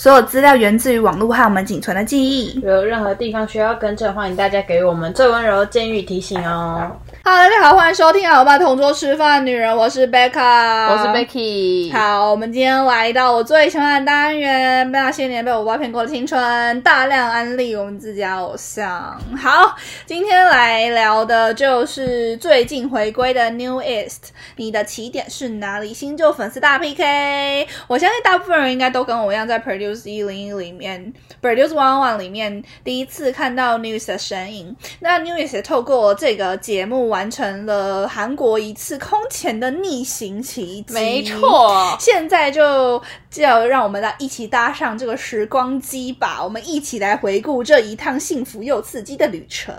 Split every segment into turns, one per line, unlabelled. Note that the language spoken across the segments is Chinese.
所有资料源自于网络和我们仅存的记忆。
有任何地方需要更正，欢迎大家给我们最温柔的建议提醒哦。
Hello，大家好，欢迎收听《好吧同桌吃饭的女人》，我是 Becca，
我是 Becky，
好，我们今天来到我最喜欢的单元，那些年被我挖骗过的青春，大量安利我们自家偶像。好，今天来聊的就是最近回归的 New East，你的起点是哪里？新旧粉丝大 PK，我相信大部分人应该都跟我一样，在 Produce 一零一里面，Produce One One 里面第一次看到 New East 的身影。那 New East 也透过这个节目完成了韩国一次空前的逆行奇迹，
没错。
现在就就要让我们来一起搭上这个时光机吧，我们一起来回顾这一趟幸福又刺激的旅程。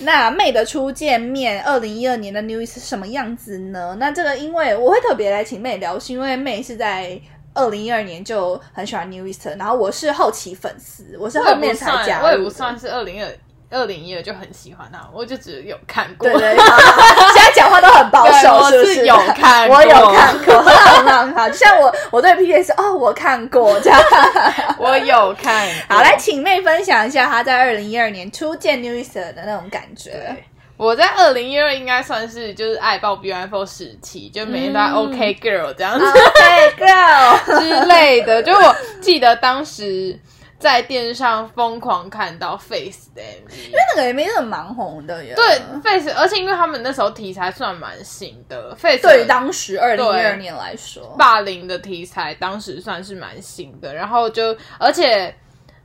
那妹的初见面，二零一二年的 New East 是什么样子呢？那这个因为我会特别来请妹聊，是因为妹是在。二零一二年就很喜欢 New East，然后我是后期粉丝，我是后面才加入
我也不算是二零二二零一二就很喜欢他，我就只有看过。
对对，现在讲话都很保守，是不
是？有看，
我有看过，很好很好。就像我，我对 PS 哦，我看过这样。
我有看。
好，来，请妹分享一下她在二零一二年初见 New East 的那种感觉。
我在二零一二应该算是就是爱爆 beautiful 时期，就每天都在 OK girl 这样子、
嗯、，OK girl
之类的。就我记得当时在电视上疯狂看到 Face 的 MV，
因为那个 MV 是蛮红的耶。
对 Face，而且因为他们那时候题材算蛮新的，Face
对于当时二零一二年来说，
霸凌的题材当时算是蛮新的，然后就而且。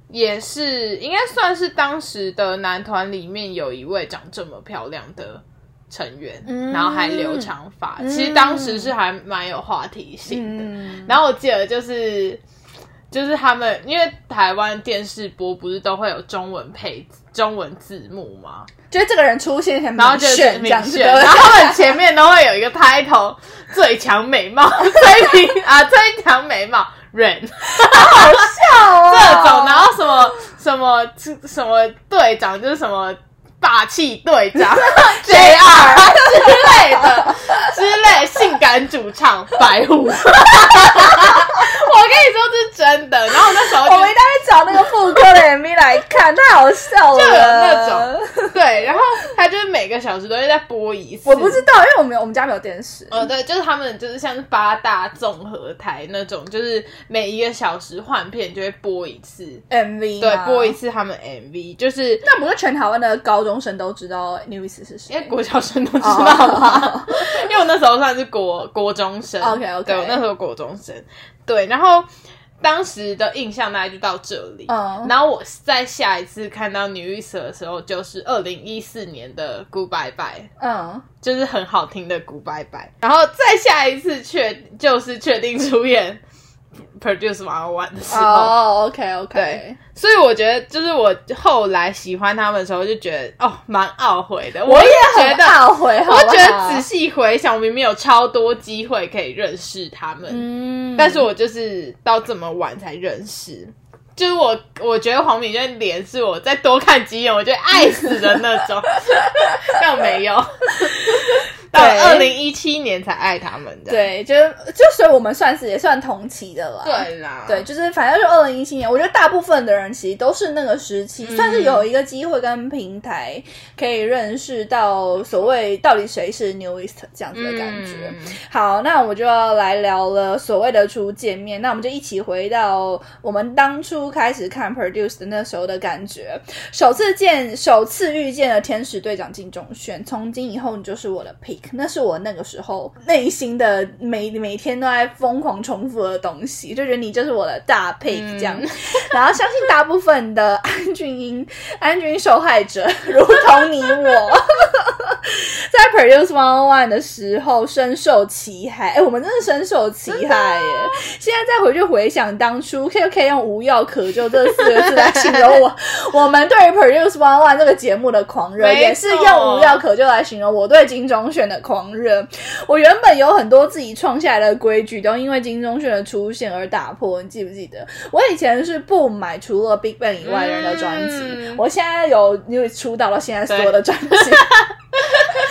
也是应该算是当时的男团里面有一位长这么漂亮的成员，
嗯、
然后还留长发，嗯、其实当时是还蛮有话题性的。
嗯、
然后我记得就是就是他们，因为台湾电视播不是都会有中文配中文字幕吗？
就是这个人出现很
然后就
炫这样子，
然后他们前面都会有一个 title 最强美貌 最平啊最强美貌。人，
好笑哦！
这种，然后什么什么什么队长，就是什么霸气队长 JR 之类的，之类性感主唱白虎。我跟你说这是真的，然后那时候
我们一定会找那个副歌的 MV 来看，太好笑了。
就有那种对，然后他就是每个小时都会在播一次。
我不知道，因为我们我们家没有电视。
哦，对，就是他们就是像是八大综合台那种，就是每一个小时换片就会播一次
MV，
对，播一次他们 MV，就是
那不是全台湾的高中生都知道 New East 是谁，
因为国小生都知道嘛。因为我那时候算是国国中生
，OK OK，
对，我那时候国中生，对，然后。当时的印象大概就到这里，
嗯，
然后我在下一次看到女 s 的时候，就是二零一四年的 Goodbye Bye，
嗯，
就是很好听的 Goodbye Bye，然后再下一次确就是确定出演 Produce One One 的时候，
哦，OK OK，
对，所以我觉得就是我后来喜欢他们的时候，就觉得哦，蛮懊悔的，
我
也觉得
懊悔，
我觉得仔细回想，我明明有超多机会可以认识他们，
嗯，
但是我就是到这么晚才认识。就是我，我觉得黄敏娟脸是我再多看几眼，我就爱死的那种，但没有。到二零一七年才爱他们的，
对，就就所以我们算是也算同期的了，
对啦，
对，就是反正就二零一七年，我觉得大部分的人其实都是那个时期，嗯、算是有一个机会跟平台可以认识到所谓到底谁是 New East 这样子的感觉。
嗯、
好，那我们就要来聊了所谓的初见面，那我们就一起回到我们当初开始看 Produce 的那时候的感觉，首次见，首次遇见了天使队长金钟铉，从今以后你就是我的 pick。那是我那个时候内心的每每天都在疯狂重复的东西，就觉得你就是我的大 pick 这样。嗯、然后相信大部分的安俊英、安俊英受害者，如同你我，在 Produce One One 的时候深受其害。哎，我们真的深受其害耶！现在再回去回想当初，可以可以用无药可救这四个字来形容我。我们对于 Produce One One 这个节目的狂热，也是用无药可救来形容我对金钟铉的狂热。我原本有很多自己创下来的规矩，都因为金钟铉的出现而打破。你记不记得？我以前是不买除了 Big Bang 以外的人的专辑，
嗯
我现在有因为出道到现在所有的专辑。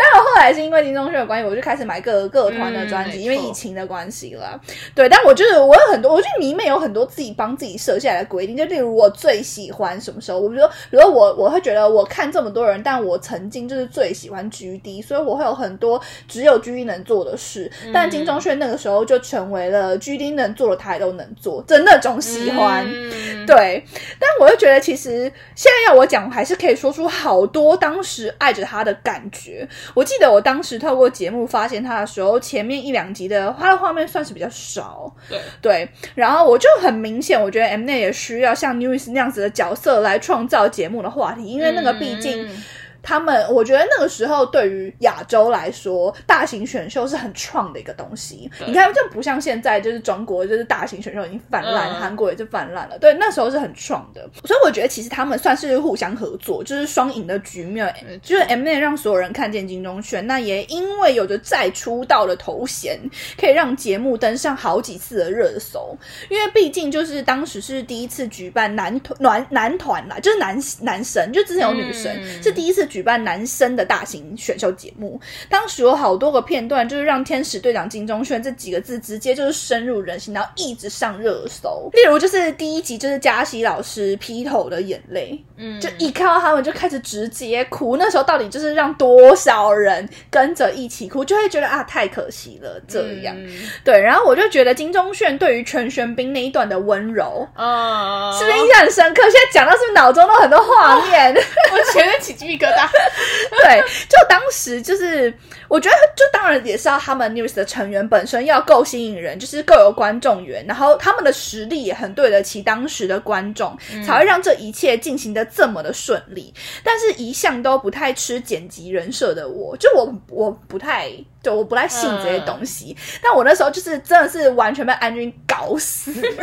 但我后来是因为金钟铉的关系，我就开始买各各团的专辑，
嗯
因为疫情的关系啦。对，但我就是我有很多，我觉得迷妹有很多自己帮自己设下来的规定，就例如我最喜欢什么时候，我比如说，比如说我我会觉得我看这么多人，但我曾经就是最喜欢 GD，所以我会有很多只有 GD 能做的事，但金钟铉那个时候就成为了 GD 能做的，他也都能做真的那种喜欢。
嗯，
对，但我又觉得其实现在要我讲，我还是可以说出好多当时爱着他的感觉。我记得我当时透过节目发现他的时候，前面一两集的他的画面算是比较少，
对，
对，然后我就很明显，我觉得 M 内也需要像 News 那样子的角色来创造节目的话题，因为那个毕竟。
嗯
他们，我觉得那个时候对于亚洲来说，大型选秀是很创的一个东西。你看，就不像现在，就是中国就是大型选秀已经泛滥，
嗯
韩、国也是泛滥了。对，那时候是很创的，所以我觉得其实他们算是互相合作，就是双赢的局面。就是 M N 让所有人看见金钟铉，那也因为有着再出道的头衔，可以让节目登上好几次的热搜。因为毕竟就是当时是第一次举办男团男男团啦，就是男男神，就之前有女神，
嗯
是第一次举办男生的大型选秀节目。当时有好多个片段，就是让天使队长金钟铉这几个字直接就是深入人心，然后一直上热搜。例如就是第一集就是嘉熙老师劈头的眼泪，
嗯
就一看到他们就开始直接哭。那时候到底就是让多少人跟着一起哭，就会觉得啊太可惜了这样。
嗯
对，然后我就觉得金钟铉对于全玄彬那一段的温柔，
啊，
是不是印象很深刻？现在讲到是不是脑中都很多画面？
我前面起鸡皮疙瘩。
对，就当时就是，我觉得就当然也是要他们 News 的成员本身要够吸引人，就是够有观众缘，然后他们的实力也很对得起当时的观众，才会让这一切进行的这么的顺利。但是，一向都不太吃剪辑人设的我，就我我不太。就我不太信这些东西，但我那时候就是真的是完全被安军搞死，就是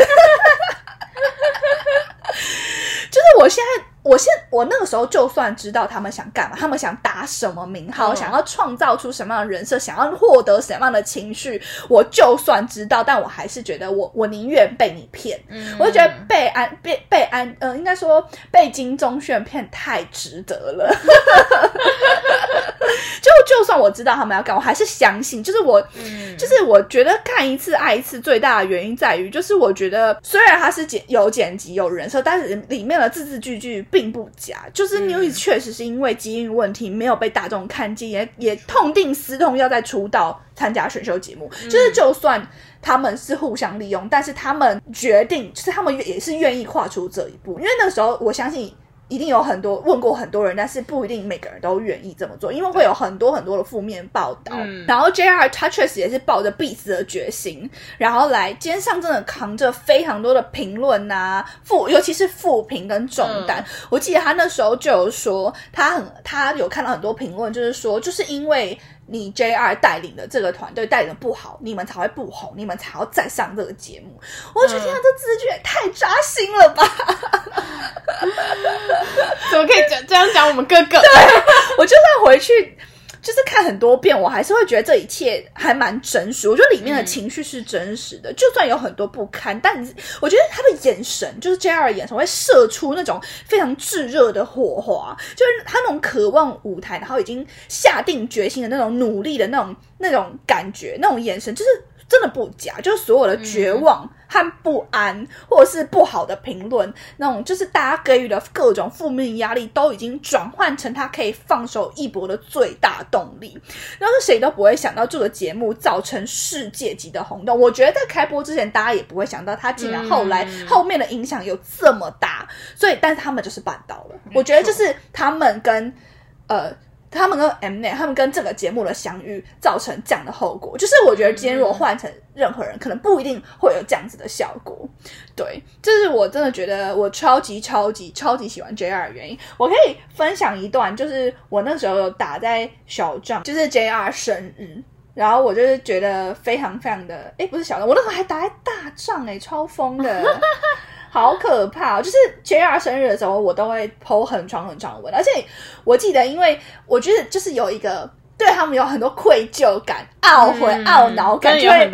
我现在，我现我那个时候就算知道他们想干嘛，他们想打什么名号，
嗯
想要创造出什么样的人设，想要获得什么样的情绪，我就算知道，但我还是觉得我我宁愿被你骗。
嗯
我就觉得被安被被安，呃、应该说被金钟铉骗太值得了。就就算我知道他们要干，我还是相信。就是我，
嗯
就是我觉得看一次爱一次最大的原因在于，就是我觉得虽然它是剪有剪辑有人设，但是里面的字字句句并不假。就是
嗯
News 确实是因为基因问题没有被大众看见，也也痛定思痛要在出道参加选秀节目。
嗯
就是就算他们是互相利用，但是他们决定，就是他们也是愿意跨出这一步。因为那个时候我相信。一定有很多问过很多人，但是不一定每个人都愿意这么做，因为会有很多很多的负面报道。
嗯
然后 JR 他确实也是抱着必死的决心，然后来肩上真的扛着非常多的评论啊，负尤其是负评跟重担。我记得他那时候就有说，他很他有看到很多评论，就是说，就是因为。你 JR 带领的这个团队带领的不好，你们才会不红，你们才要再上这个节目。我就觉得听到这字句也太扎心了吧！
怎么可以讲这样讲我们哥哥？
对我就算回去就是看很多遍，我还是会觉得这一切还蛮真实。我觉得里面的情绪是真实的，就算有很多不堪，但我觉得他的眼神，就是 JR 的眼神会射出那种非常炙热的火花，就是他那种渴望舞台，然后已经下定决心的那种努力的那种那种感觉，那种眼神，就是真的不假，就是所有的绝望。和不安，或者是不好的评论，那种就是大家给予的各种负面压力，都已经转换成他可以放手一搏的最大动力。然后谁都不会想到这个节目造成世界级的轰动。我觉得在开播之前，大家也不会想到他竟然后来、
嗯
后面的影响有这么大。所以，但是他们就是办到了。我觉得就是他们跟呃。他们跟 M N 他们跟这个节目的相遇造成这样的后果，就是我觉得今天如果换成任何人，可能不一定会有这样子的效果。对，这是我真的觉得我超级超级超级喜欢 J R 的原因。我可以分享一段，就是我那时候有打在小账，就是 J R 生日。然后我就是觉得非常非常的，哎，不是小账，我那时候还打在大账，哎，超疯的。好可怕、哦！就是 JR 生日的时候，我都会 PO 很长很长的文，而且我记得，因为我觉得就是有一个对他们有很多愧疚感、懊悔、
嗯
懊恼感，就会。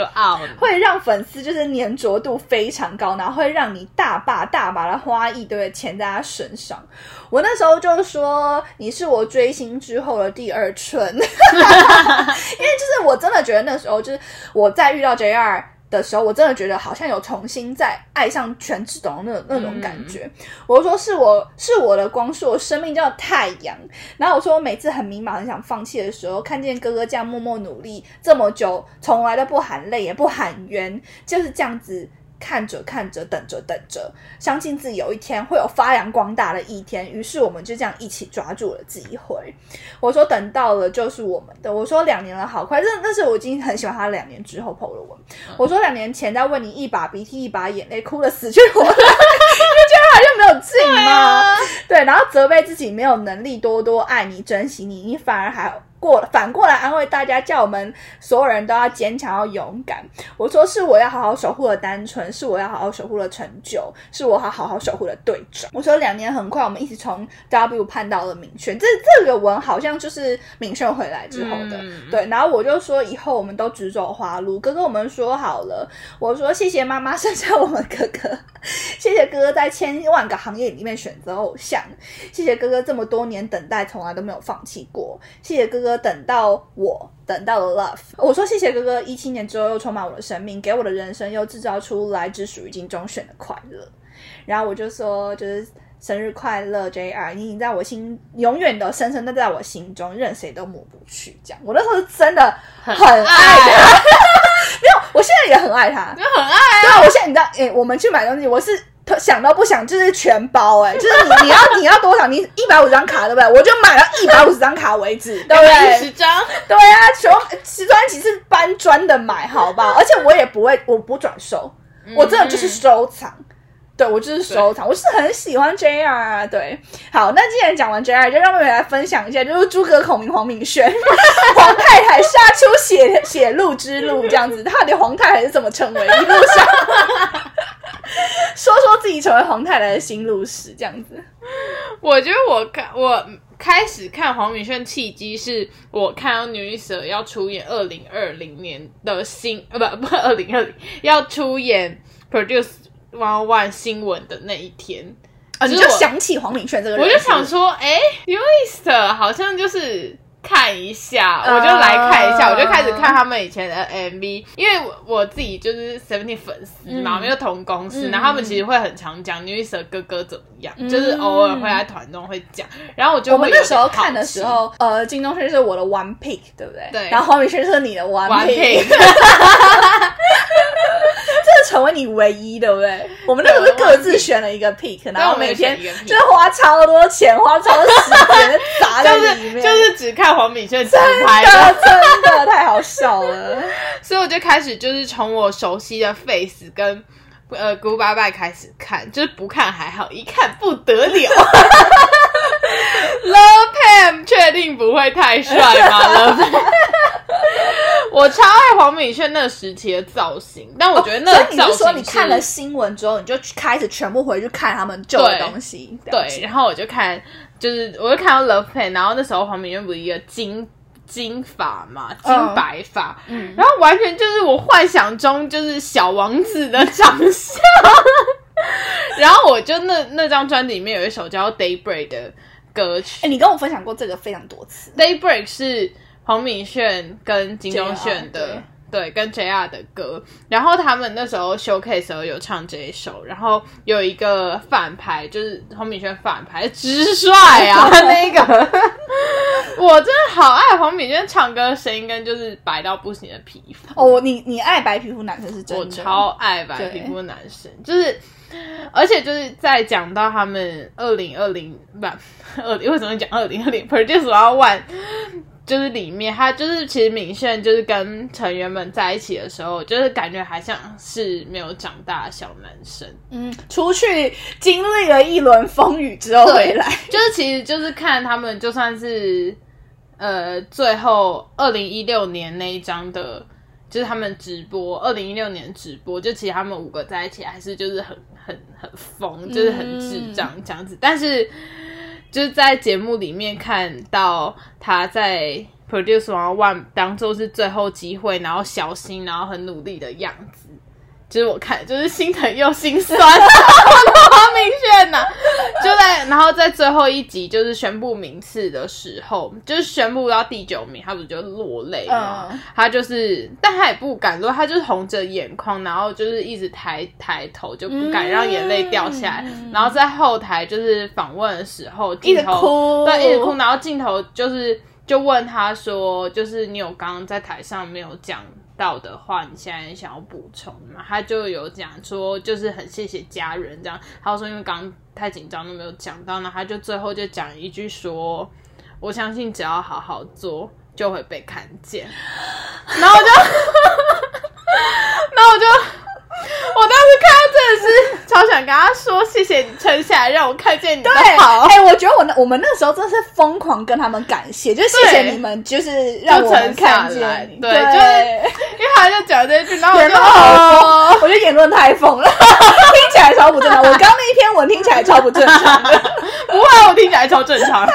会让粉丝就是粘着度非常高，然后会让你大把大把的花一堆的钱在他身上。我那时候就说你是我追星之后的第二春，因为就是我真的觉得那时候就是我在遇到 JR。的时候，我真的觉得好像有重新再爱上全智董那那种感觉。我就说是我是我的光，是我生命中的太阳。然后我说我每次很迷茫、很想放弃的时候，看见哥哥这样默默努力这么久，从来都不喊累也不喊冤，就是这样子看着看着，等着等着，相信自己有一天会有发扬光大的一天。于是我们就这样一起抓住了机会。我说等到了就是我们的。我说两年了，好快。这那是我已经很喜欢他两年之后 PO 了文。我说两年前在为你一把鼻涕一把眼泪，哭的死去活来，因为觉得好像没有劲嘛。对，然后责备自己没有能力多多爱你、珍惜你，你反而还过反过来安慰大家，叫我们所有人都要坚强、要勇敢。我说是我要好好守护的单纯，是我要好好守护的成就，是我要好好守护的队长。我说两年很快，我们一起从 W 盼到了敏轩，这这个文好像就是敏轩回来之后的，
嗯
对。然后我就说以后我们都只走花路，哥哥我们说好了。我说谢谢妈妈生下我们哥哥，谢谢哥哥在千万个行业里面选择偶像，谢谢哥哥这么多年等待，从来都没有放弃过，谢谢哥哥等到我。等到了 love，我说谢谢哥哥，一七年之后又充满我的生命，给我的人生又制造出来只属于金钟选的快乐。然后我就说，就是生日快乐，JR，你已经在我心永远的深深的在我心中，任谁都抹不去。这样，我那时候是真的很爱他，没有，我现在也很爱他。
就很爱啊
对啊，我现在你知道，哎、我们去买东西，我是想都不想，就是全包、哎，就是你你要你要多少，你一百五十张卡，对不对？我就买了一百五十张卡为止，对不对？
十张，
对啊，全瓷砖其实搬砖的买，好不好？而且我也不会，我不转售，我真的就是收藏。对，我就是收藏，我是很喜欢 JR 啊。对，好，那既然讲完 JR，就让妹妹来分享一下，就是诸葛孔明、黄明轩、黄太太杀出血血路之路这样子，到底黄太太是怎么成为一路上？说说自己成为黄太太的心路史，这样子。
我觉得我看我开始看黄敏轩契机是我看到女蛇要出演二零二零年的新呃不不二零二零要出演 Produce One One 新闻的那一天，
啊，你
就我
就想起黄明轩这个人，
我就想说，哎 s 好像就是。看一下，
嗯
我就来看一下，我就开始看他们以前的 MV，因为我我自己就是 Seventeen 粉丝嘛，
嗯。
我们又同公司，
嗯。
然后他们其实会很常讲 New East 哥哥怎么样，
嗯。
就是偶尔会在团中会讲，然后我就
我们那时候看的时候，呃，金钟轩是我的 one pick，对不对？
对。
然后黄明轩是你的 one
pick，Pick，
这成为你唯一，对不对？我们那时候是各自选了一个 pick，然后每天就是花超多钱，花超多时间砸在
就是
里面，
就是只看黄敏炫直
真
拍
的
的，
真的太好笑了。
所以我就开始就是从我熟悉的 Face 跟呃 Goodbye Bye 开始看，就是不看还好，一看不得了。Love Pam 确定不会太帅吗？Love Him，我超爱黄敏炫那个时期的造型，但我觉得那
所以你
个造型
是说你看了新闻之后，你就开始全部回去看他们旧的
对
东西？了
对，然后我就看，就是我就看到 Love Pen，然后那时候黄敏炫不是一个金金发嘛，金白发，
嗯
然后完全就是我幻想中就是小王子的长相。然后我就那那张专辑里面有一首叫《Daybreak》的歌曲，
哎，你跟我分享过这个非常多次。
Daybreak》是黄敏炫跟金钟铉的。对，跟 JR 的歌，然后他们那时候 showcase 的时候有唱这一首，然后有一个反派，就是黄敏轩反派，直帅啊，那个，我真的好爱黄敏轩唱歌的声音跟就是白到不行的皮肤，
哦，你你爱白皮肤男生是真的，
我超爱白皮肤男生，就是，而且就是在讲到他们二零二零不二零为什么讲二零二零 Produce One 就是里面他就是其实敏炫就是跟成员们在一起的时候，就是感觉还像是没有长大的小男生，
嗯，出去经历了一轮风雨之后回来，
就是其实就是看他们就算是呃最后二零一六年那一张的。就是他们直播，二零一六年直播，就其实他们五个在一起还是就是很很很疯，就是很智障这样子。但是就是在节目里面看到他在 Produce One One 当做是最后机会，然后小心，然后很努力的样子。就是我看，就是心疼又心酸，黄明炫呐、就在然后在最后一集就是宣布名次的时候，就是宣布到第九名，他不是就落泪吗？
嗯。
他就是，但他也不敢落，他就是红着眼眶，然后就是一直抬抬头，就不敢让眼泪掉下来。
嗯。
然后在后台就是访问的时候，
一直
镜头
哭，
对，一直哭，然后镜头就是就问他说，就是你有刚刚在台上没有讲到的话，你现在想要补充吗？他就有讲说，就是很谢谢家人这样。他说因为刚刚太紧张都没有讲到，那他就最后就讲一句说，我相信只要好好做，就会被看见。然后我就，然后我就。我当时看到真的是超想跟他说，谢谢你撑下来，让我看见你的
对，
好。
哎、我觉得我那我们那时候真的是疯狂跟他们感谢，就是谢谢你们，就是让我们看见你，
对就是因为他就讲这句，然后我就
好疯，我觉得言论太疯了，听起来超不正常。我刚刚那一篇文听起来超不正常的，
不会，我听起来超正常。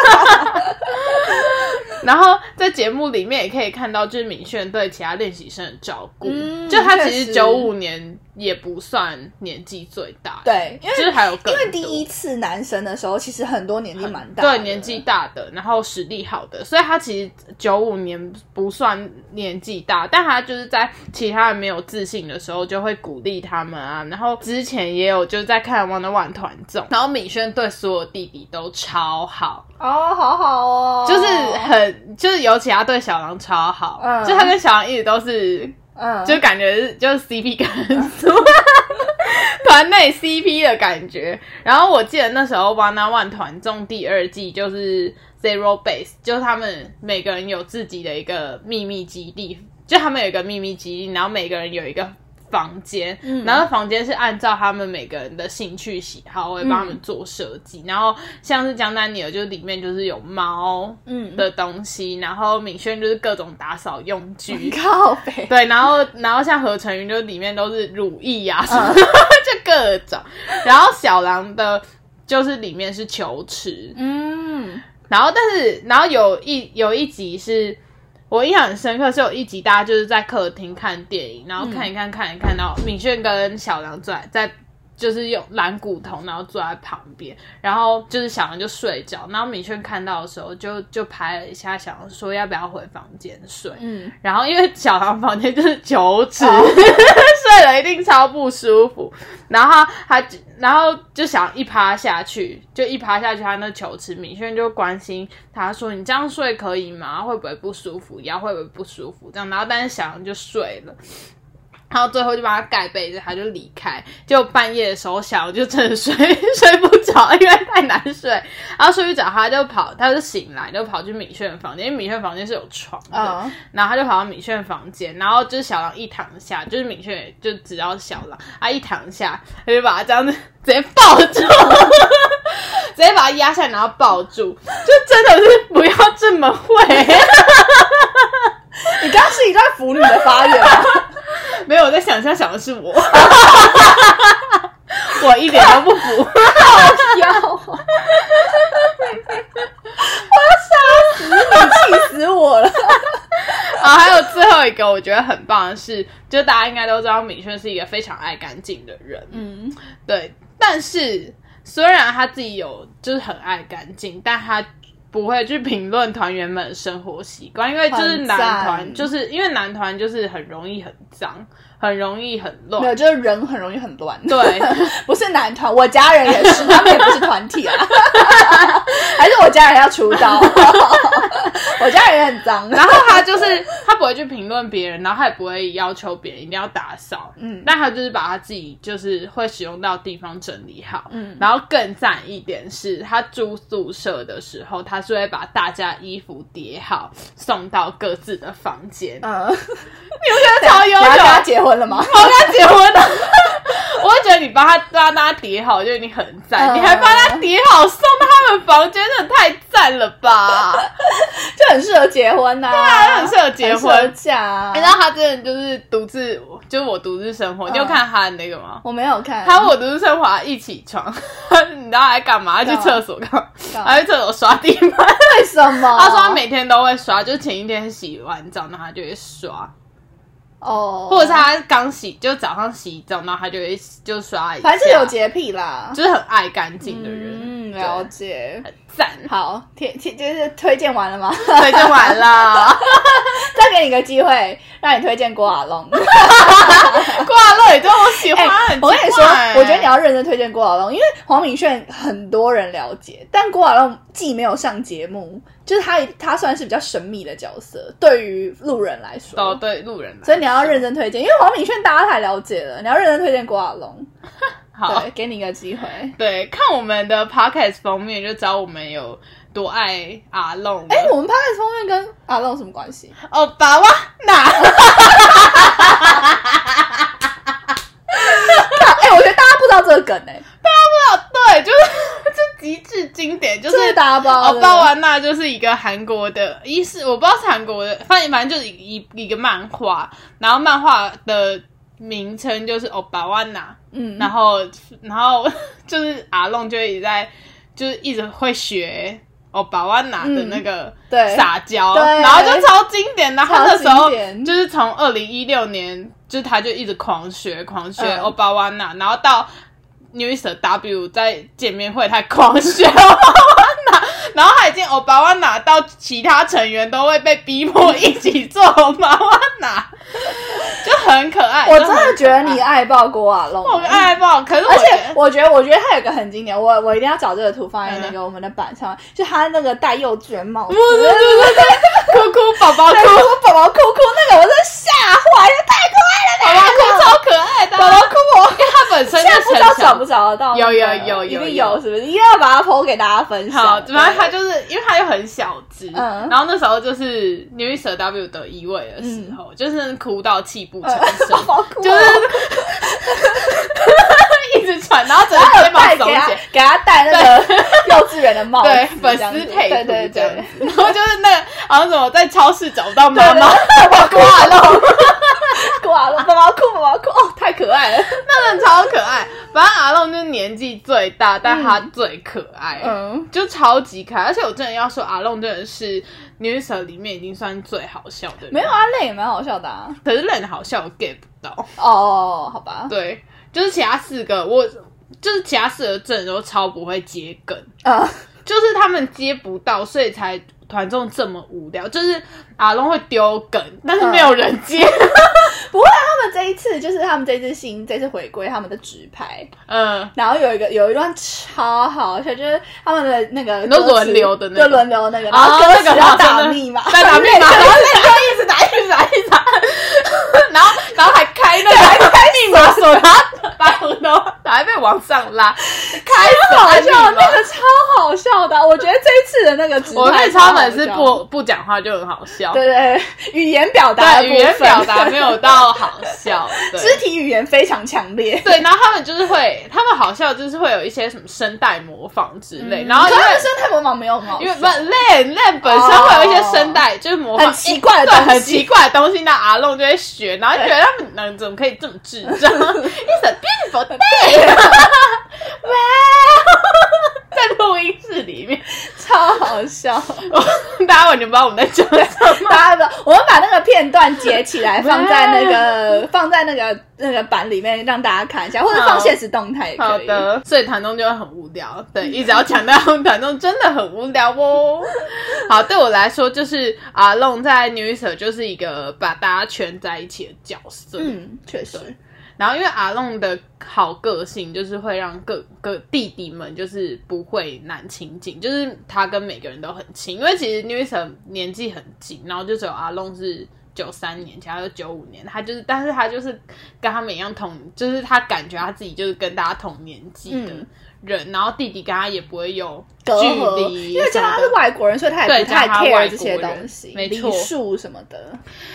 然后在节目里面也可以看到，就是敏炫对其他练习生的照顾。
嗯
就他其
实
九五年也不算年纪最大，，
对，因为
就是还有更
因为第一次男生的时候，其实很多年纪蛮大的，
对年纪大的，然后实力好的，所以他其实九五年不算年纪大，但他就是在其他人没有自信的时候，就会鼓励他们啊。然后之前也有就是在看《Wonder One》团综，然后敏轩对所有弟弟都超好，
哦，好好哦，
就是很就是尤其他对小狼超好，
嗯。
就他跟小狼一直都是
嗯，
就感觉就是 CP 感很足，团内 CP 的感觉。然后我记得那时候 One on One 团中第二季就是 Zero Base，就是他们每个人有自己的一个秘密基地，就他们有一个秘密基地，然后每个人有一个。房间，
嗯。
然后房间是按照他们每个人的兴趣喜好，会帮他们做设计。然后像是江丹尼尔，就里面就是有猫
嗯。
的东西，然后敏轩就是各种打扫用具，
靠北，
对，然后然后像何成云就里面都是乳液呀、什么，
嗯。
就各种。然后小狼的，就是里面是球池，
嗯，
然后但是然后有一有一集是我印象很深刻，是有一集大家就是在客厅看电影，然后看一看看一看到敏炫跟小狼坐在在。就是用蓝骨头，然后坐在旁边，然后就是小杨就睡着，然后米炫看到的时候就就拍了一下小狼，说要不要回房间睡，
嗯，
然后因为小杨房间就是九尺，
哦
睡了一定超不舒服。然后他然后就想一趴下去，就一趴下去，他那球池，米轩就关心他说：“你这样睡可以吗？会不会不舒服？腰会不会不舒服？”这样，然后但是小杨就睡了。然后最后就帮他盖被子，他就离开。结果半夜的时候，小狼就真的睡睡不着，因为太难睡。然后睡不着，他就跑，他就醒来，就跑去米炫的房间，因为米炫房间是有床的。
嗯，
然后他就跑到米炫房间，然后就是小狼一躺下，就是米炫就只要小狼，他一躺下，他就把他这样子直接抱住，直接把他压下来，然后抱住，就真的是不要这么会，
你刚刚是一段腐女的发言吗？
没有我在想象想的是我，我一点都不服。
要，我要杀死你，气死我了！
啊，还有最后一个我觉得很棒的是，就大家应该都知道敏轩是一个非常爱干净的人，
嗯，
对，但是虽然他自己有就是很爱干净，但他不会去评论团员们的生活习惯，因为就是男团，就是因为男团就是很容易很脏，很容易很乱。
没有，就是人很容易很乱。
对，
不是男团，我家人也是，他们也不是团体啊，还是我家人要出道，我家人也很脏。
然后他就是他不会去评论别人，然后他也不会要求别人一定要打扫，
嗯。
但他就是把他自己就是会使用到地方整理好，
嗯。
然后更赞一点是他住宿舍的时候，他是会把大家衣服叠好送到各自的房间，
嗯，
你不觉得超优秀？
结婚了吗？
我跟他结婚了，我会觉得你帮他帮他叠好就已经很赞，
嗯
你还帮他叠好送到他们房间，真的太赞了吧！
就很适合结婚呐、
啊很适合结婚
很适合嫁啊、
你知道他真的就是独自，就是我独自生活。你有
嗯
看他的那个吗？
我没有看，
他我独自生活，他一起床，你知道他在干嘛？他去厕所干嘛？
干嘛
他去厕所刷地板。
为什么？
他说他每天都会刷，就是前一天洗完澡，然后他就会刷，
哦，
或者是他刚洗，就早上洗澡，然后他就会就刷一下。
反正有洁癖啦。
就是很爱干净的人，
嗯，了解。
很赞。
好，贴贴就是推荐完了吗？
推荐完了，
再给你个机会，让你推荐郭阿龙。
郭阿乐也对我喜欢，
我跟你说，我觉得你要认真推荐郭阿龙，因为黄敏炫很多人了解，但郭阿龙既没有上节目，就是他他算是比较神秘的角色，对于路人来说。
哦，对路人来说，
所以你要认真推荐，因为黄敏炫大家太了解了，你要认真推荐郭阿龙。
好
对，给你一个机会。
对，看我们的 podcast 封面就知道我们有多爱阿龙了。
哎、我们 podcast 封面跟阿龙什么关系？
哦，巴哇那
哎、我觉得大家不知道这个梗哎、
这极致经典，就是哦，
的。
巴完娜就是一个韩国的，一是我不知道是韩国的，反正反正就是一一一个漫画，然后漫画的名称就是哦巴万娜，
嗯，
然后然后 就是阿龙就一直在就是一直会学哦巴万娜的那个
嗯对。
撒娇，
对。
然后就超经典，然后他那时候就是从二零一六年，就是他就一直狂学狂学
嗯。
欧巴万娜，然后到 New Easter W 在见面会，他狂学欧巴万娜，然后他已经欧巴万娜到其他成员都会被逼迫一起做欧巴万娜，就很可爱。
我真的觉得你爱爆郭阿龙，
我爱爆，可是
而且我觉得，我觉得他有个很经典，我我一定要找这个图放在那个我们的板上，就他那个戴幼稚园帽子，
对对对对，哭哭 宝宝哭。
宝宝哭哭那个，我真的吓坏了，太可爱了，
宝宝哭超可爱的，
宝宝哭我。
因为他本身
现在
就
不知道找不找得到、
有有有有有。
有，是不是？一定要把它 PO 给大家分享。
好，反正他就是因为他又很小只，
嗯。
然后那时候就是 New Easter W 得一位的时候，就是哭到泣不成声，就是 一直喘，然后整个
还有
肩膀耸
戴给他。给他戴那个幼稚园的帽子，
对，粉丝配图
对对对，
子，然后就是那个好像怎么在超市找不到妈妈，
阿龙，挂了，宝宝哭，宝宝哭，哦，太可爱了。
那人超可爱。反正阿龙就是年纪最大，但他最可爱，
嗯，
就超级可爱。而且我真的要说，阿龙真的是 New Easter 里面已经算最好笑的人，
没有啊，累也蛮好笑的啊。
可是人好笑我 get 不到。
哦，好吧，
对，就是其他四个，我就是其他四个阵都超不会接梗，
啊，
就是他们接不到，所以才团综这么无聊。就是阿龙会丢梗，但是没有人接。
不会啊，他们这一次就是他们这次新这次回归他们的直拍，
嗯，
然后有一个有一段超好笑，就是他们的那个
你说
歌词
轮流的那个
就轮流那个，然
啊
后歌词
那个
打密码，
在打密码，然后那个一直打，一直打，一直打，然后然后还开那个还开密码锁，然后把斧头还被往上拉，开
超好笑，那个超好笑的。我觉得这一次的那个直拍
我看
超
粉是不不讲话就很好笑，
对对对，语言表达
对，语言表达没有到好笑，
肢体语言非常强烈。
对，然后他们就是会，他们好笑就是会有一些什么声带模仿之类，然后
他们生态模仿没有很好笑，
因为不 Len Len 本身会有一些声带，就是模仿
很奇怪的
对
东西。
很奇怪的东西，那阿龙就会学，然后觉得他们能怎么可以这么智障？It's a beautiful day，哇，在录音室里面，
超好笑。
大家完全不知道我们在讲什么。
大家的，我们把那个片段截起来，放在那个放在那个那个版里面，让大家看一下，或者放现实动态也可以。
好的，所以团综就会很无聊。对，一直要强调团综真的很无聊哦。好，对我来说，就是阿龙在 New Easter 就是一个把大家圈在一起的角色。
嗯，确实，
然后因为阿龙的好个性，就是会让各个弟弟们就是不会难亲近，就是他跟每个人都很亲。因为其实 New Easter 年纪很近，然后就只有阿龙是九三年，其他都九五年，他就是，但是他就是跟他们一样同，就是他感觉他自己就是跟大家同年纪的人，然后弟弟跟他也不会有距离，
因为加上他是外国人，所以他也不太 care 这些东西，
没错，
数什么的。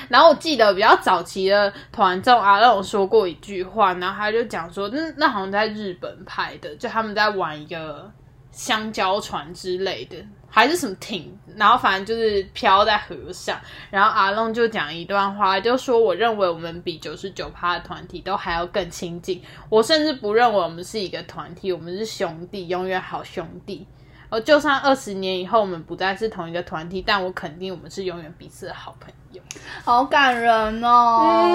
然后我记得比较早期的团众啊，让我说过一句话，然后他就讲说，那那好像在日本拍的，就他们在玩一个香蕉船之类的。还是什么艇，然后反正就是漂在河上，然后阿龙就讲一段话，就说我认为我们比九十九趴的团体都还要更亲近，我甚至不认为我们是一个团体，我们是兄弟，永远好兄弟。而就算二十年以后我们不再是同一个团体，但我肯定我们是永远彼此的好朋友。
好感人哦，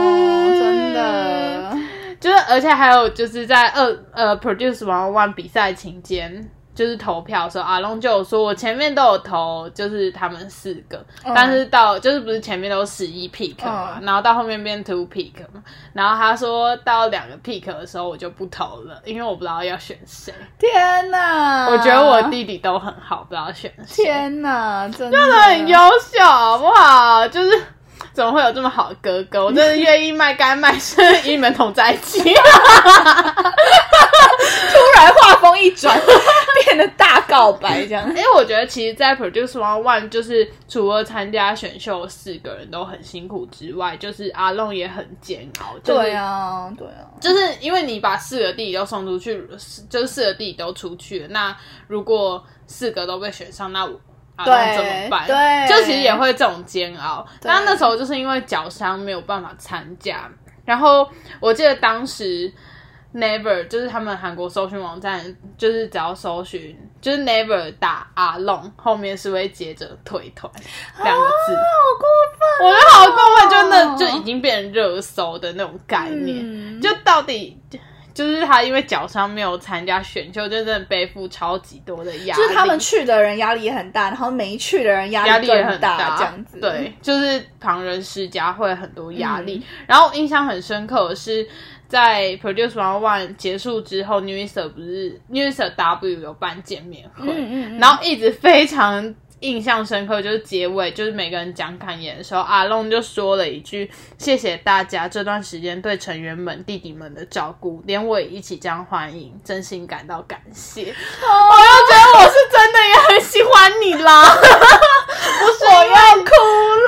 真的，
就是而且还有就是在二呃 Produce One One 比赛期间。就是投票的时候，阿龙就有说，我前面都有投，就是他们四个，但是到就是不是前面都十一 pick 嘛，然后到后面变 two pick 嘛，然后他说到两个 pick 的时候，我就不投了，因为我不知道要选谁。
天哪！
我觉得我弟弟都很好，不知道选谁。
天哪，真的
很优秀，好不好？就是怎么会有这么好的哥哥？我真的愿意卖肝卖肾与你们同在一起。
突然画风一转，变得大告白这样。
因为我觉得，其实，在 Produce One One，就是除了参加选秀四个人都很辛苦之外，就是阿龙也很煎熬。
对啊，对啊，
就是因为你把四个弟弟都送出去，就是四个弟弟都出去了，那如果四个都被选上，那阿龙怎么办？
对，
就其实也会这种煎熬。但那时候就是因为脚伤没有办法参加，然后我记得当时。Never 就是他们韩国搜寻网站，就是只要搜寻就是 Never 打阿龙，后面是会接着退团两个字，
好过分！
我觉得好过分，就那就已经变成热搜的那种概念。就到底就是他因为脚伤没有参加选秀，就真的背负超级多的压
力。就是他们去的人压力也很大，然后没去的人压力也很
大，
这样子。
对，就是旁人施加会很多压力。然后印象很深刻的是。在 Produce One One 结束之后，New Year 不是 New Year W 有办见面会，然后一直非常。印象深刻就是结尾，就是每个人讲感言的时候，阿龙就说了一句：“谢谢大家这段时间对成员们、弟弟们的照顾，连我也一起这样欢迎，真心感到感谢。”我又觉得我是真的也很喜欢你啦，
我要哭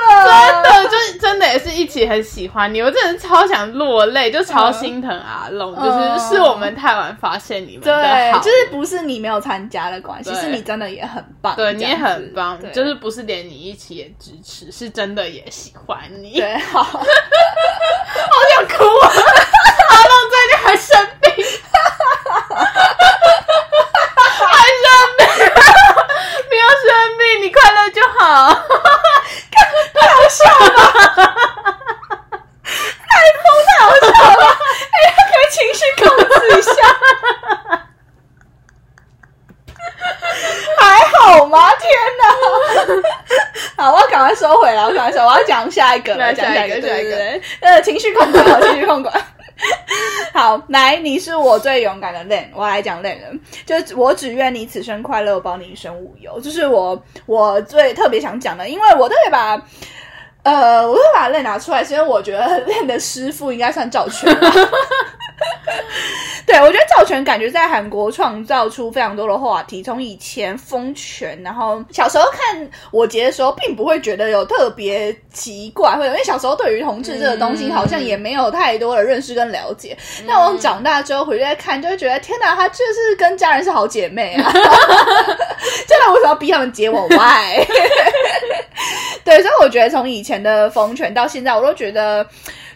了，
真的就真的也是一起很喜欢你，我真的超想落泪，就超心疼阿龙，就是是我们太晚发现你们
对，就是不是你没有参加的关系，是你真的也很棒，
对你也很棒。就是不是连你一起也支持，是真的也喜欢你。
对，好，好
想哭啊！阿龙最近还生病，还生病，不要生病，你快乐就好。
笑了，太疯，太好笑了！哎，可以情绪控制一下。还好吗？天哪！好，我要赶快收回来，我赶快收，我要讲下一个了，讲下一个，对对对。呃，情绪控管，情绪控管。好，来，你是我最勇敢的 Len，我来讲 Len 了。就我只愿你此生快乐，保你一生无忧。就是我，我最特别想讲的，因为我特别把，呃，我会把 Len 拿出来，是因为我觉得 Len 的师傅应该算赵全。对，我觉得赵全感觉在韩国创造出非常多的话题。从以前封权，然后小时候看我节的时候，并不会觉得有特别奇怪，或者因为小时候对于同志这个东西好像也没有太多的认识跟了解。但我长大之后回去再看，就会觉得天哪，她就是跟家人是好姐妹啊！真的，为什么要逼他们结我外？对，所以我觉得从以前的封权到现在，我都觉得。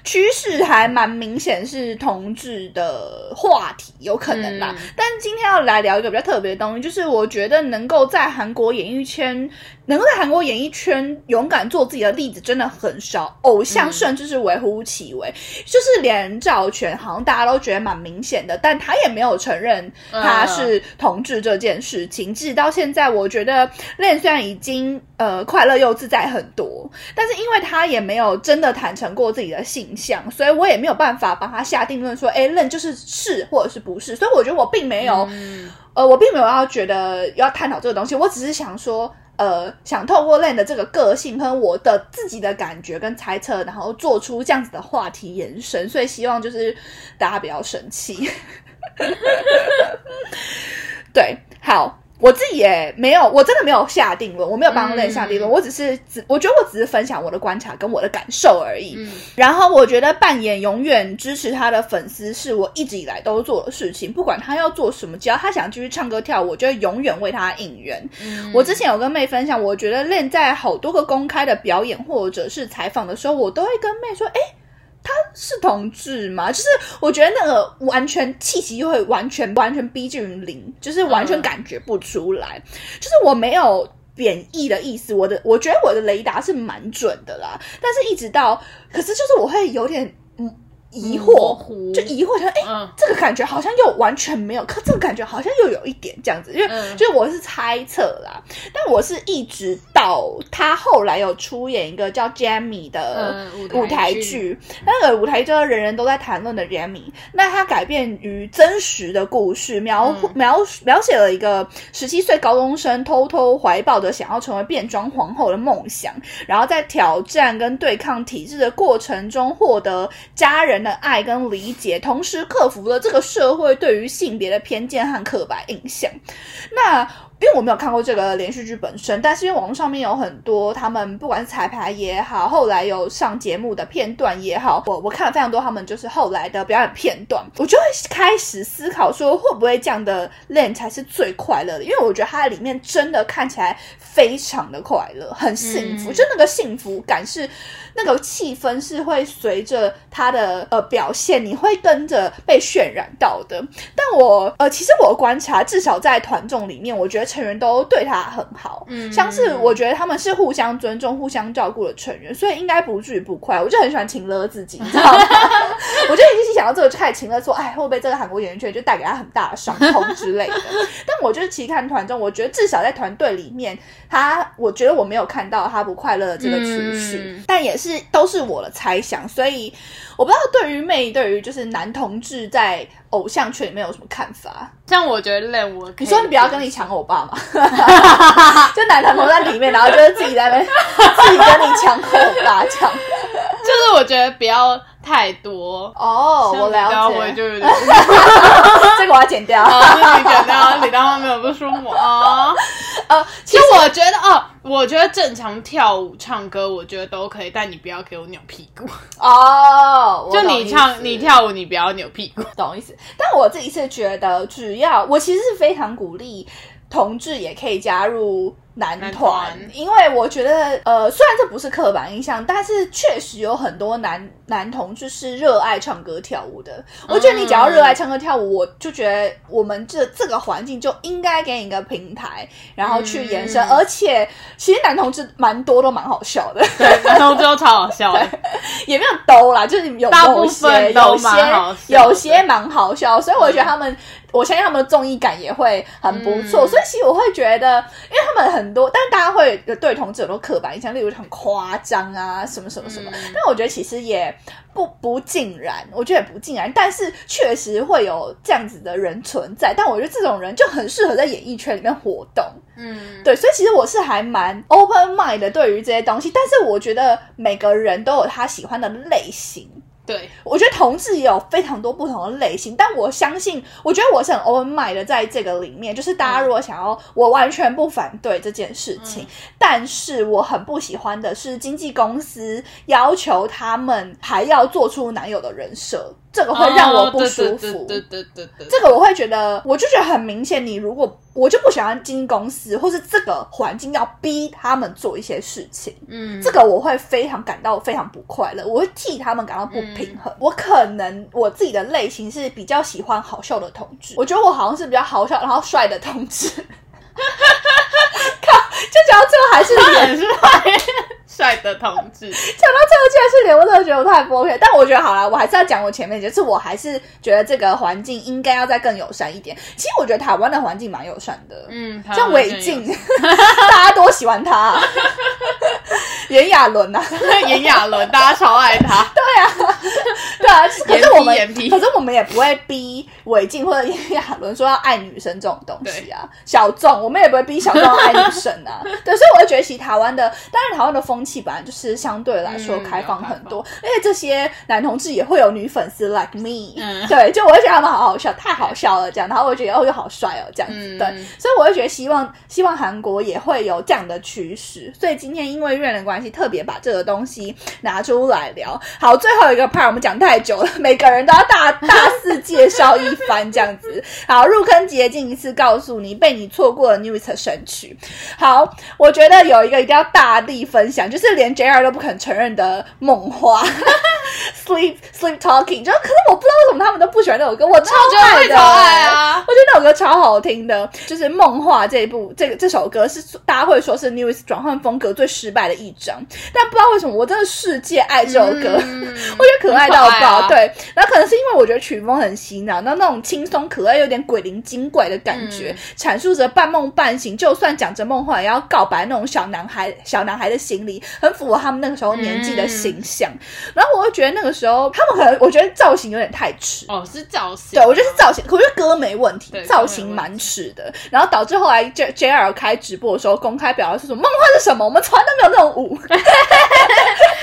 趋势还蛮明显，是同志的话题，有可能啦。但今天要来聊一个比较特别的东西，就是我觉得能够在韩国演艺圈。能够在韩国演艺圈勇敢做自己的例子真的很少，偶像甚至是微乎其微。就是连赵权，好像大家都觉得蛮明显的，但他也没有承认他是同志这件事情。直到现在，我觉得练虽然已经呃快乐又自在很多，但是因为他也没有真的坦诚过自己的性向，所以我也没有办法帮他下定论说，哎，练就是是或者是不是。所以我觉得我并没有，呃，我并没有要觉得要探讨这个东西，我只是想说。呃想透过 Len 的这个个性和我的自己的感觉跟猜测，然后做出这样子的话题延伸，所以希望就是大家不要生气。对，好。我自己也没有，我真的没有下定论，我没有帮 Len 下定论，我只是只我觉得我只是分享我的观察跟我的感受而已。然后我觉得扮演永远支持他的粉丝是我一直以来都做的事情，不管他要做什么，只要他想继续唱歌跳舞，我就会永远为他应援。我之前有跟妹分享，我觉得 Len 在好多个公开的表演或者是采访的时候，我都会跟妹说，哎。他是同志吗？就是我觉得那个完全气息就会完全完全逼近于零，就是完全感觉不出来。就是我没有贬义的意思，我的我觉得我的雷达是蛮准的啦。但是一直到，可是就是我会有点。疑惑，就疑惑，说：“哎，这个感觉好像又完全没有，可这个感觉好像又有一点这样子，因为就是我是猜测啦。但我是一直到他后来有出演一个叫《Jamie》的舞台剧，那个舞台剧人人都在谈论的《Jamie》，那他改变于真实的故事，描描描写了一个十七岁高中生偷偷怀抱着想要成为变装皇后的梦想，然后在挑战跟对抗体制的过程中获得家人。”的爱跟理解，同时克服了这个社会对于性别的偏见和刻板印象。那。因为我没有看过这个连续剧本身，但是因为网络上面有很多他们不管是彩排也好，后来有上节目的片段也好，我我看了非常多他们就是后来的表演片段，我就会开始思考说会不会这样的练才是最快乐的？因为我觉得它在里面真的看起来非常的快乐，很幸福，就那个幸福感是那个气氛是会随着他的呃表现，你会跟着被渲染到的。但我呃其实我观察，至少在团众里面，我觉得。成员都对他很好，嗯，像是我觉得他们是互相尊重、互相照顾的成员，所以应该不至于不快。我就很喜欢秦乐自己，你知道吗？我就已经想到这个，就开始秦乐说：“哎，会不会这个韩国演员圈就带给他很大的伤痛之类的？”但我就是其实看团中，我觉得至少在团队里面，他我觉得我没有看到他不快乐的这个趋势，但也是都是我的猜想，所以我不知道对于妹，对于就是男同志在。偶像圈里面有什么看法？
像我觉得累，我
你说你不要跟你抢欧巴嘛，就男团都在里面，然后就是自己在那边 自己跟你抢欧巴抢，
就是我觉得不要太多
哦。我了解，
就有点
这个我要剪掉，
你剪掉，你刚刚没有不舒服啊。呃，其实我觉得哦，我觉得正常跳舞、唱歌，我觉得都可以，但你不要给我扭屁股
哦。
就你唱、你跳舞，你不要扭屁股，
懂意思？但我自己是觉得，只要我其实是非常鼓励同志也可以加入。男团，因为我觉得，呃，虽然这不是刻板印象，但是确实有很多男男同志是热爱唱歌跳舞的。我觉得你只要热爱唱歌跳舞，我就觉得我们这这个环境就应该给你一个平台，然后去延伸。而且，其实男同志蛮多都蛮好笑的，
对，男同志都超好笑，
也没有都啦，就是有某些有些有些蛮好笑，所以我觉得他们。我相信他们的综艺感也会很不错，所以其实我会觉得，因为他们很多，但是大家会对同志很多刻板印象，例如很夸张啊，什么什么什么。但我觉得其实也不不尽然，我觉得也不尽然，但是确实会有这样子的人存在。但我觉得这种人就很适合在演艺圈里面活动。嗯，对，所以其实我是还蛮 open mind 的对于这些东西，但是我觉得每个人都有他喜欢的类型。
对，
我觉得同志也有非常多不同的类型，但我相信，我觉得我是很 open mind 的，在这个里面，就是大家如果想要，我完全不反对这件事情，但是我很不喜欢的是经纪公司要求他们还要做出男友的人设。这个会让我不舒服，
对对对对，
这个我会觉得，我就觉得很明显。你如果我就不喜欢经纪公司，或是这个环境要逼他们做一些事情，嗯，这个我会非常感到非常不快乐，我会替他们感到不平衡。我可能我自己的类型是比较喜欢好笑的同志，我觉得我好像是比较好笑然后帅的同志。靠，就讲到最后还是
脸帅。帅的同志。
讲到这个，竟然是连我真的觉得我太不 OK。但我觉得好了，我还是要讲我前面，就是我还是觉得这个环境应该要再更友善一点。其实我觉得台湾的环境蛮友善的，
嗯，
像违禁，大家多喜欢他、炎亚纶呐，
炎亚纶，大家超爱他。
对啊，对啊。可是我们可是我们也不会逼违禁或者炎亚纶说要爱女生这种东西啊。小众，我们也不会逼小众爱女生啊。对，所以我会觉得，其实台湾的，当然台湾的风气本来就是相对来说开放很多，因为这些男同志也会有女粉丝 like me，
嗯
对，就我会觉得他们好好笑，太好笑了这样，然后我觉得哦又好帅哦这样子，对，所以我会觉得希望希望韩国也会有这样的趋势，所以今天因为月的关系，特别把这个东西拿出来聊。好，最后一个 part 我们讲太久了，每个人都要大大肆介绍一番这样子。好，入坑捷径一次告诉你被你错过的 News 神曲。好，我觉得有一个一定要大力分享，就是连 JR 都不肯承认的梦话 Sleep Sleep Talking，就可是我不知道为什么他们都不喜欢那首歌，我超爱的，
超爱啊！
我觉得那首歌超好听的，就是《梦话》这一部这个这首歌是大家会说是 News 转换风格最失败的一张，但不知道为什么我真的世界爱这首歌，
嗯、
我觉得可爱到爆。
啊、
对，然后可能是因为我觉得曲风很洗脑，那那种轻松可爱、有点鬼灵精怪的感觉，
嗯、
阐述着半梦半醒，就算讲着梦话也要告白那种小男孩小男孩的心理，很符合他们那个时候年纪的形象。
嗯、
然后我会觉得那个时候他们可能我觉得造型有点太迟。
哦，是造型，
对我觉得是造型，可我觉得歌没问题，造型蛮迟的，然后导致后来 J J R 开直播的时候公开表示说梦幻是什么，我们从来都没有那种舞。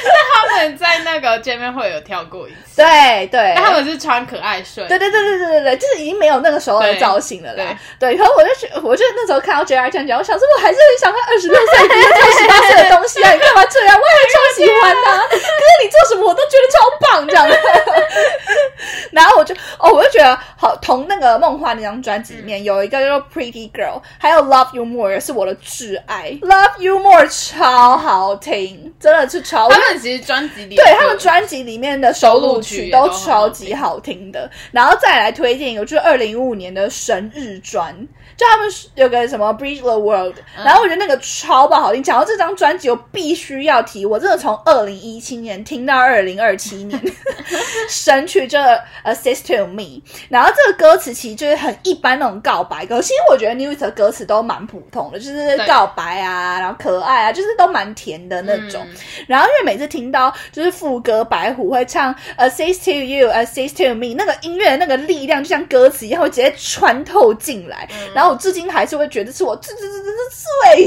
那他们在那个见面会有跳过一次，
对对，
他们是穿可爱睡，
对对对对对对对，就是已经没有那个时候的造型了啦。对，然后我就觉，我就那时候看到 J R 这样讲，我想说，我还是很想看二十六岁跟跳十八岁的东西啊！你干嘛这样？我也超喜欢的、啊，可是你做什么我都觉得超棒这样。然后我就哦，我就觉得好，同那个梦幻那张专辑里面有一个叫做 Pretty Girl，还有 Love You More 是我的挚爱，Love You More 超好听，真的是超。
他们其实专辑里
对他们专辑里面的收录曲都超级好听的，然后再来推荐一个就是二零一五年的神日专，就他们有个什么 Bridge the World，然后我觉得那个超爆好听。讲到这张专辑，我必须要提，我真的从二零一七年听到二零二七年，神曲这 Assist to Me，然后这个歌词其实就是很一般那种告白歌，其实我觉得 News 的歌词都蛮普通的，就是告白啊，然后可爱啊，就是都蛮甜的那种。嗯、然后因为每次听到就是副歌白虎会唱 Assist to You, Assist to Me，那个音乐那个力量就像歌词一样会直接穿透进来。嗯、然后我至今还是会觉得是我最最最最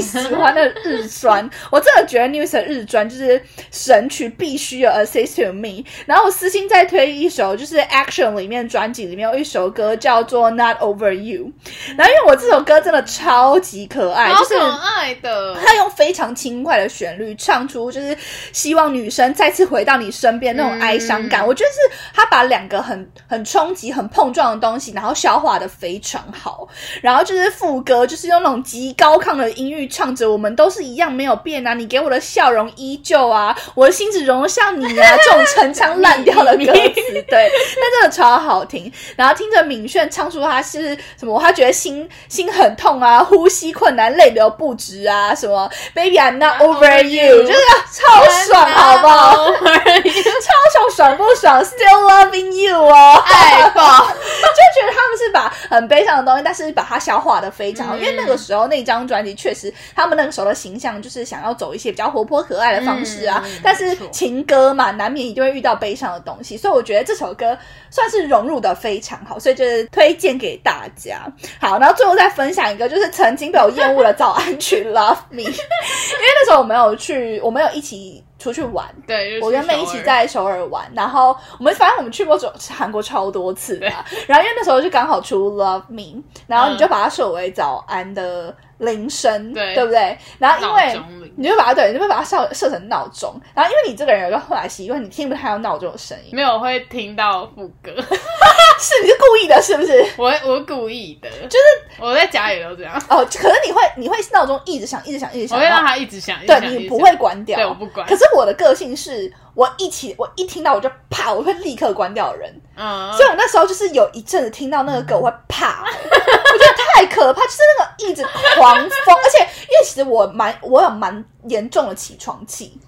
最喜欢的日酸，我真的觉得 News 的日专就是神曲，必须有 Assist to Me。然后我私心再推一首，就是 Action 里面专辑里面有一首歌叫做 Not Over You。然后因为我这首歌真的超级可爱，就是
可爱的，
他用非常轻快的旋律唱出就是希望女生再次回到你身边那种哀伤感。嗯、我觉得是他把两个很很冲击、很碰撞的东西，然后消化的非常好。然后就是副歌，就是用那种极高亢的音域唱着“我们都是一样没有变啊，你给我的笑容依旧啊，我的心只容得下你啊”这种陈腔滥调的歌词，对，但真的超好听。然后听着敏炫唱出他是什么，他觉得心心很痛啊，呼吸困难，泪流不止啊，什么 “Baby I'm not over you”，就是超爽，好不好？超爽，爽不爽？Still loving you 哦，
爱爆！
就觉得他们是把很悲伤的东西，但是把它消化的非常好，因为那个时候那张专辑确实，他们那个时候的形象就是想要走一些比较活泼可爱的方式啊。但是情歌嘛，难免一定会遇到悲伤的东西，所以我觉得这首歌算是融入的非常好，所以就是推荐给大家。好，然后最后再分享一个，就是曾经被我厌恶的早安曲《Love Me》，因为那时候我没有去，我没有一起。出去玩，
对，
我跟妹一起在首尔玩，然后我们反正我们去过韩国超多次的，然后因为那时候就刚好出 Love Me，然后你就把它设为早安的铃声，
对，
对不对？然后因为你就把它对，你就把它设设成闹钟，然后因为你这个人有个坏习惯，你听不太到闹钟的声音，
没有会听到副歌，
是你是故意的，是不是？
我我故意的，
就是
我在家里都这样。
哦，可能你会你会闹钟一直响，一直响，一直响，
我会让它一直响，
对你不会关掉，
对，我不管。
可是我的个性是我一起我一听到我就怕，我会立刻关掉人。
嗯，
所以我那时候就是有一阵子听到那个歌，我会怕，我觉得太可怕，就是那个一直狂风，而且因为其实我蛮我有蛮严重的起床气。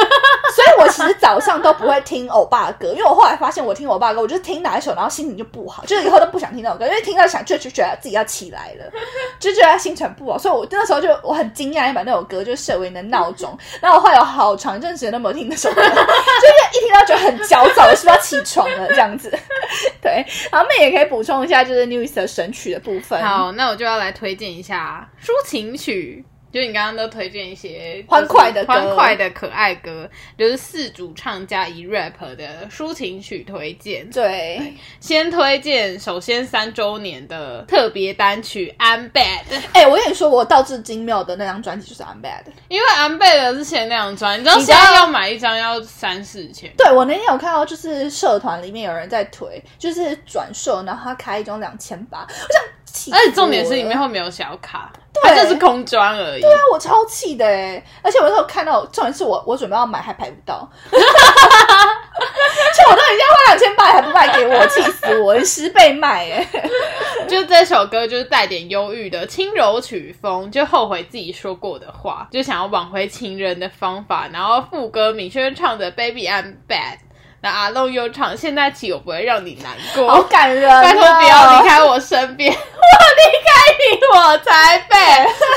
所以我其实早上都不会听欧巴的歌，因为我后来发现我听欧巴歌，我就是听哪一首，然后心情就不好，就是以后都不想听那首歌，因为听到想就就觉得自己要起来了，就觉得心情不好。所以我那时候就我很惊讶，把那首歌就设为你的闹钟。然后我后来有好长一阵时间都没有听那首歌，就是一听到觉得很焦躁，是不是要起床了这样子？对，然后妹也可以补充一下，就是 News 的神曲的部分。
好，那我就要来推荐一下抒情曲。就你刚刚都推荐一些
欢快的
欢快的可爱歌，就是四主唱加一 rap 的抒情曲推荐。
对，
先推荐首先三周年的特别单曲《I'm Bad》。
哎，我跟你说，我到至今没有的那张专辑就是《I'm Bad》，
因为《I'm Bad》之前那张专辑，你知道现在要买一张要三四千。
对，我那天有看到，就是社团里面有人在推，就是转售，然后他开一张两千八，我想。
而且重点是里面会没有小卡，它就是空装而已。
对啊，我超气的哎！而且我那时候看到，重点是我我准备要买还排不到，就我都已经花两千八还不卖给我，气死我！十倍卖哎！
就这首歌就是带点忧郁的轻柔曲风，就后悔自己说过的话，就想要挽回情人的方法。然后副歌敏轩唱的 Baby I'm Bad。那阿龙又唱，现在起我不会让你难过，
好感人，
拜托不要离开我身边，我离开你我才背，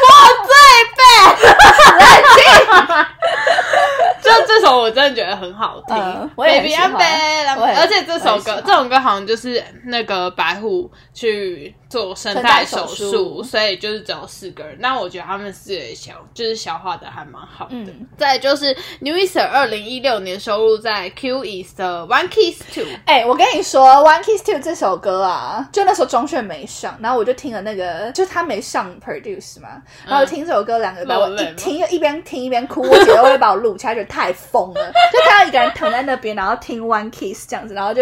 我最背，冷静。首我真的觉得很好听
，Baby
I'm Bad，而且这首歌这首歌好像就是那个白虎去。做声带手术，所以就是只有四个人。那我觉得他们四个消就是消化的还蛮好的。再就是 New Easter 二零一六年收录在 Q East 的 One Kiss Two。
哎，我跟你说 One Kiss Two 这首歌啊，就那时候钟铉没上，然后我就听了那个，就他没上 Produce 嘛，然后听这首歌两个，我一听就一边听一边哭。我姐都会把我录起来，觉得太疯了，就看到一个人躺在那边，然后听 One Kiss 这样子，然后就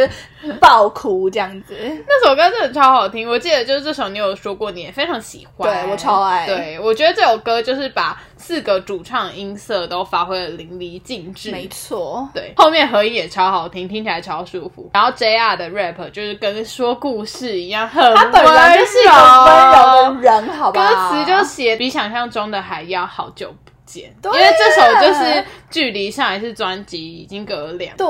爆哭这样子。
那首歌真的超好听，我记得就是。这首你有说过你也非常喜欢，
对我超爱。
对我觉得这首歌就是把四个主唱音色都发挥的淋漓尽致，
没错。
对，后面合音也超好听，听起来超舒服。然后 JR 的 rap 就是跟说故事一样，很
他本人就是一个温柔的人，好
吧？歌词就写比想象中的还要好久。因为这首就是距离上一次专辑已经隔了两
对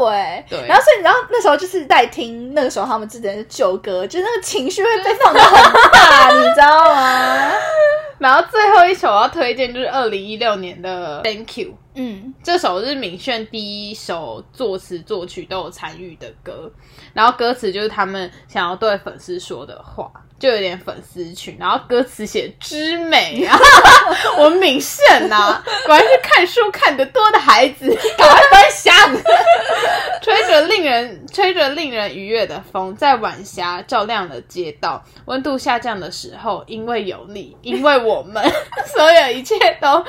对，然后所以你知道那时候就是在听那个时候他们之前的旧歌，就那个情绪会被放的很大，你知道吗？
然后最后一首要推荐就是二零一六年的 Thank You，嗯，这首是敏炫第一首作词作曲都有参与的歌，然后歌词就是他们想要对粉丝说的话。就有点粉丝群，然后歌词写之美啊，我敏胜呐，果然是看书看得多的孩子，
赶快分享。
吹着令人吹着令人愉悦的风，在晚霞照亮了街道。温度下降的时候，因为有你，因为我们，所有一切都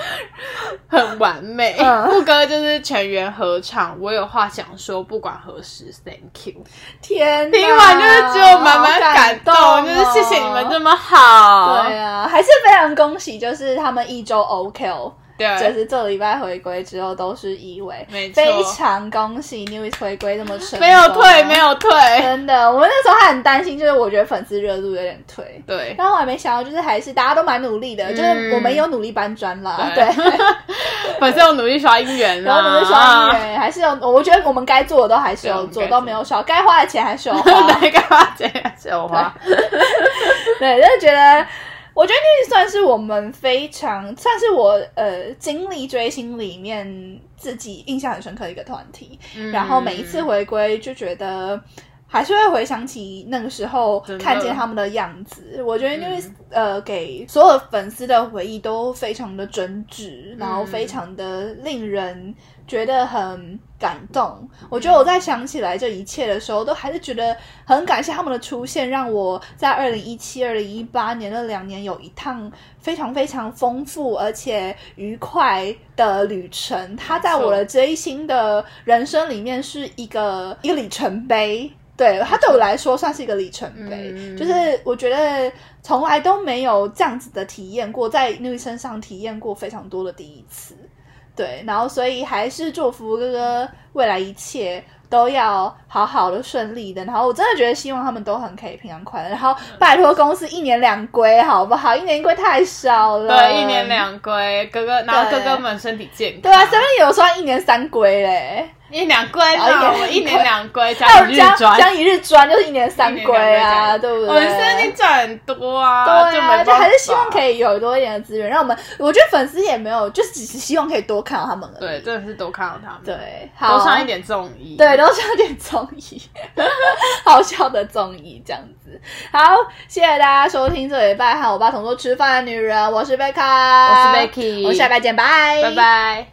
很完美。副歌就是全员合唱，我有话想说，不管何时。Thank you，
天，
听完就是只有满满感动，就是谢谢你们这么好。
对啊，还是非常恭喜，就是他们一周 OK 哦。就是这礼拜回归之后都是一位，非常恭喜 New 回归这么成功，
没有退，没有退，
真的。我们那时候还很担心，就是我觉得粉丝热度有点退，
对。
但我还没想到，就是还是大家都蛮努力的，就是我们有努力搬砖啦，对。
粉丝有努力刷姻缘，
有努力刷姻缘，还是有。我觉得我们该做的都还是有做，都没有少，该花的钱还是有花，
该花钱还是有花。
对，就是觉得。我觉得那算是我们非常算是我呃经历追星里面自己印象很深刻的一个团体，然后每一次回归就觉得还是会回想起那个时候看见他们的样子。我觉得因为呃给所有粉丝的回忆都非常的真挚，然后非常的令人。觉得很感动，我觉得我在想起来这一切的时候，都还是觉得很感谢他们的出现，让我在二零一七、二零一八年那两年有一趟非常非常丰富而且愉快的旅程。它在我的追星的人生里面是一个一个里程碑，对它对我来说算是一个里程碑。就是我觉得从来都没有这样子的体验过，在那身上体验过非常多的第一次。对，然后所以还是祝福哥哥未来一切都要好好的顺利的。然后我真的觉得希望他们都很可以平安快乐。然后拜托公司一年两归好不好？一年一归太少了。
对，一年。两归，哥哥，然后哥哥们身体健康。
对啊，身边有说一年三归嘞，
一年两归
啊一年
啦，
两
我一年两归
还有江
加一日专，
江一日专就是一年三归啊，对不对？
我们最近赚很多啊，
对啊，就还是希望可以有多一点的资源，让我们。我觉得粉丝也没有，就只是希望可以多看到他们而
对，真的是多看到他们，
对，好
多上一点综艺，
对，多上点综艺，好笑的综艺这样子。好，谢谢大家收听这礼拜和我爸同桌吃饭的女人，我是贝卡，
我是 Becky
我们下礼拜见，拜，
拜拜。